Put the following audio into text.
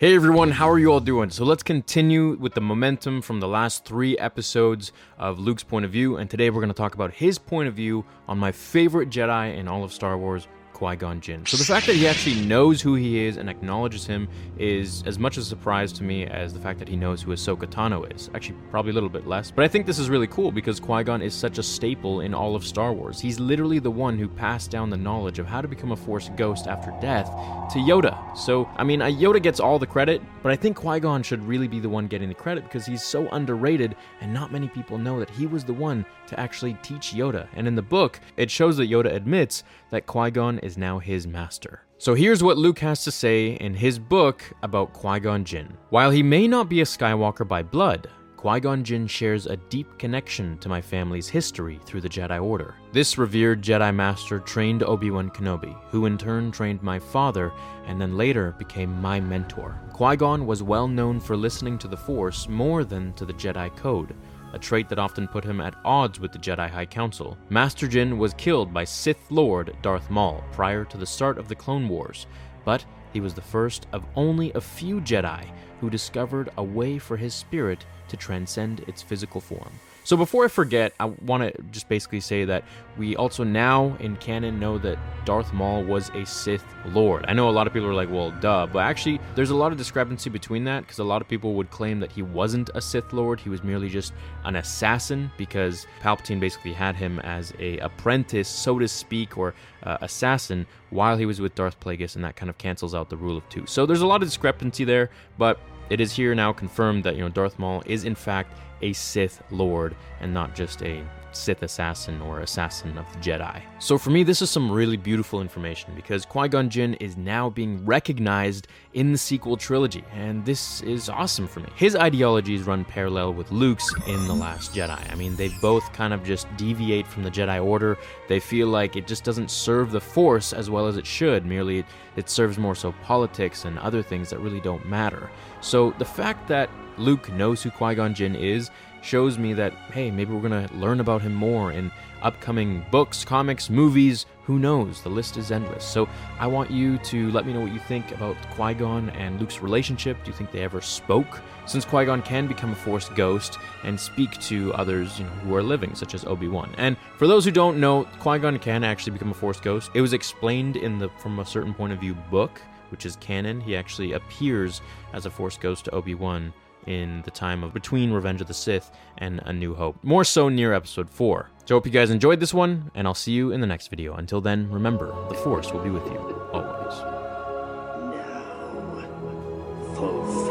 Hey everyone, how are you all doing? So let's continue with the momentum from the last three episodes of Luke's point of view, and today we're going to talk about his point of view on my favorite Jedi in all of Star Wars, Qui Gon Jinn. So the fact that he actually knows who he is and acknowledges him is as much a surprise to me as the fact that he knows who Ahsoka Tano is. Actually, probably a little bit less. But I think this is really cool because Qui Gon is such a staple in all of Star Wars. He's literally the one who passed down the knowledge of how to become a Force ghost after death to Yoda. So, I mean, uh, Yoda gets all the credit, but I think Qui Gon should really be the one getting the credit because he's so underrated and not many people know that he was the one to actually teach Yoda. And in the book, it shows that Yoda admits that Qui Gon is now his master. So here's what Luke has to say in his book about Qui Gon Jinn. While he may not be a Skywalker by blood, Qui Gon Jinn shares a deep connection to my family's history through the Jedi Order. This revered Jedi Master trained Obi Wan Kenobi, who in turn trained my father and then later became my mentor. Qui Gon was well known for listening to the Force more than to the Jedi Code a trait that often put him at odds with the Jedi High Council. Master Jinn was killed by Sith Lord Darth Maul prior to the start of the Clone Wars, but he was the first of only a few Jedi who discovered a way for his spirit to transcend its physical form. So before I forget, I want to just basically say that we also now in canon know that Darth Maul was a Sith Lord. I know a lot of people are like, well, duh, but actually there's a lot of discrepancy between that because a lot of people would claim that he wasn't a Sith Lord, he was merely just an assassin because Palpatine basically had him as a apprentice, so to speak, or uh, assassin while he was with Darth Plagueis, and that kind of cancels out the rule of two. So there's a lot of discrepancy there, but it is here now confirmed that you know Darth Maul is in fact a Sith Lord and not just a Sith assassin or assassin of the Jedi. So for me, this is some really beautiful information because Qui Gon Jinn is now being recognized in the sequel trilogy, and this is awesome for me. His ideologies run parallel with Luke's in The Last Jedi. I mean, they both kind of just deviate from the Jedi Order. They feel like it just doesn't serve the Force as well as it should, merely it, it serves more so politics and other things that really don't matter. So the fact that Luke knows who Qui Gon Jinn is shows me that, hey, maybe we're going to learn about him more in upcoming books, comics, movies. Who knows? The list is endless. So I want you to let me know what you think about Qui Gon and Luke's relationship. Do you think they ever spoke? Since Qui Gon can become a Force ghost and speak to others you know, who are living, such as Obi Wan. And for those who don't know, Qui Gon can actually become a Force ghost. It was explained in the From a Certain Point of View book, which is canon. He actually appears as a Force ghost to Obi Wan in the time of between Revenge of the Sith and A New Hope. More so near episode 4. So hope you guys enjoyed this one, and I'll see you in the next video. Until then, remember, the Force will be with you always. Now,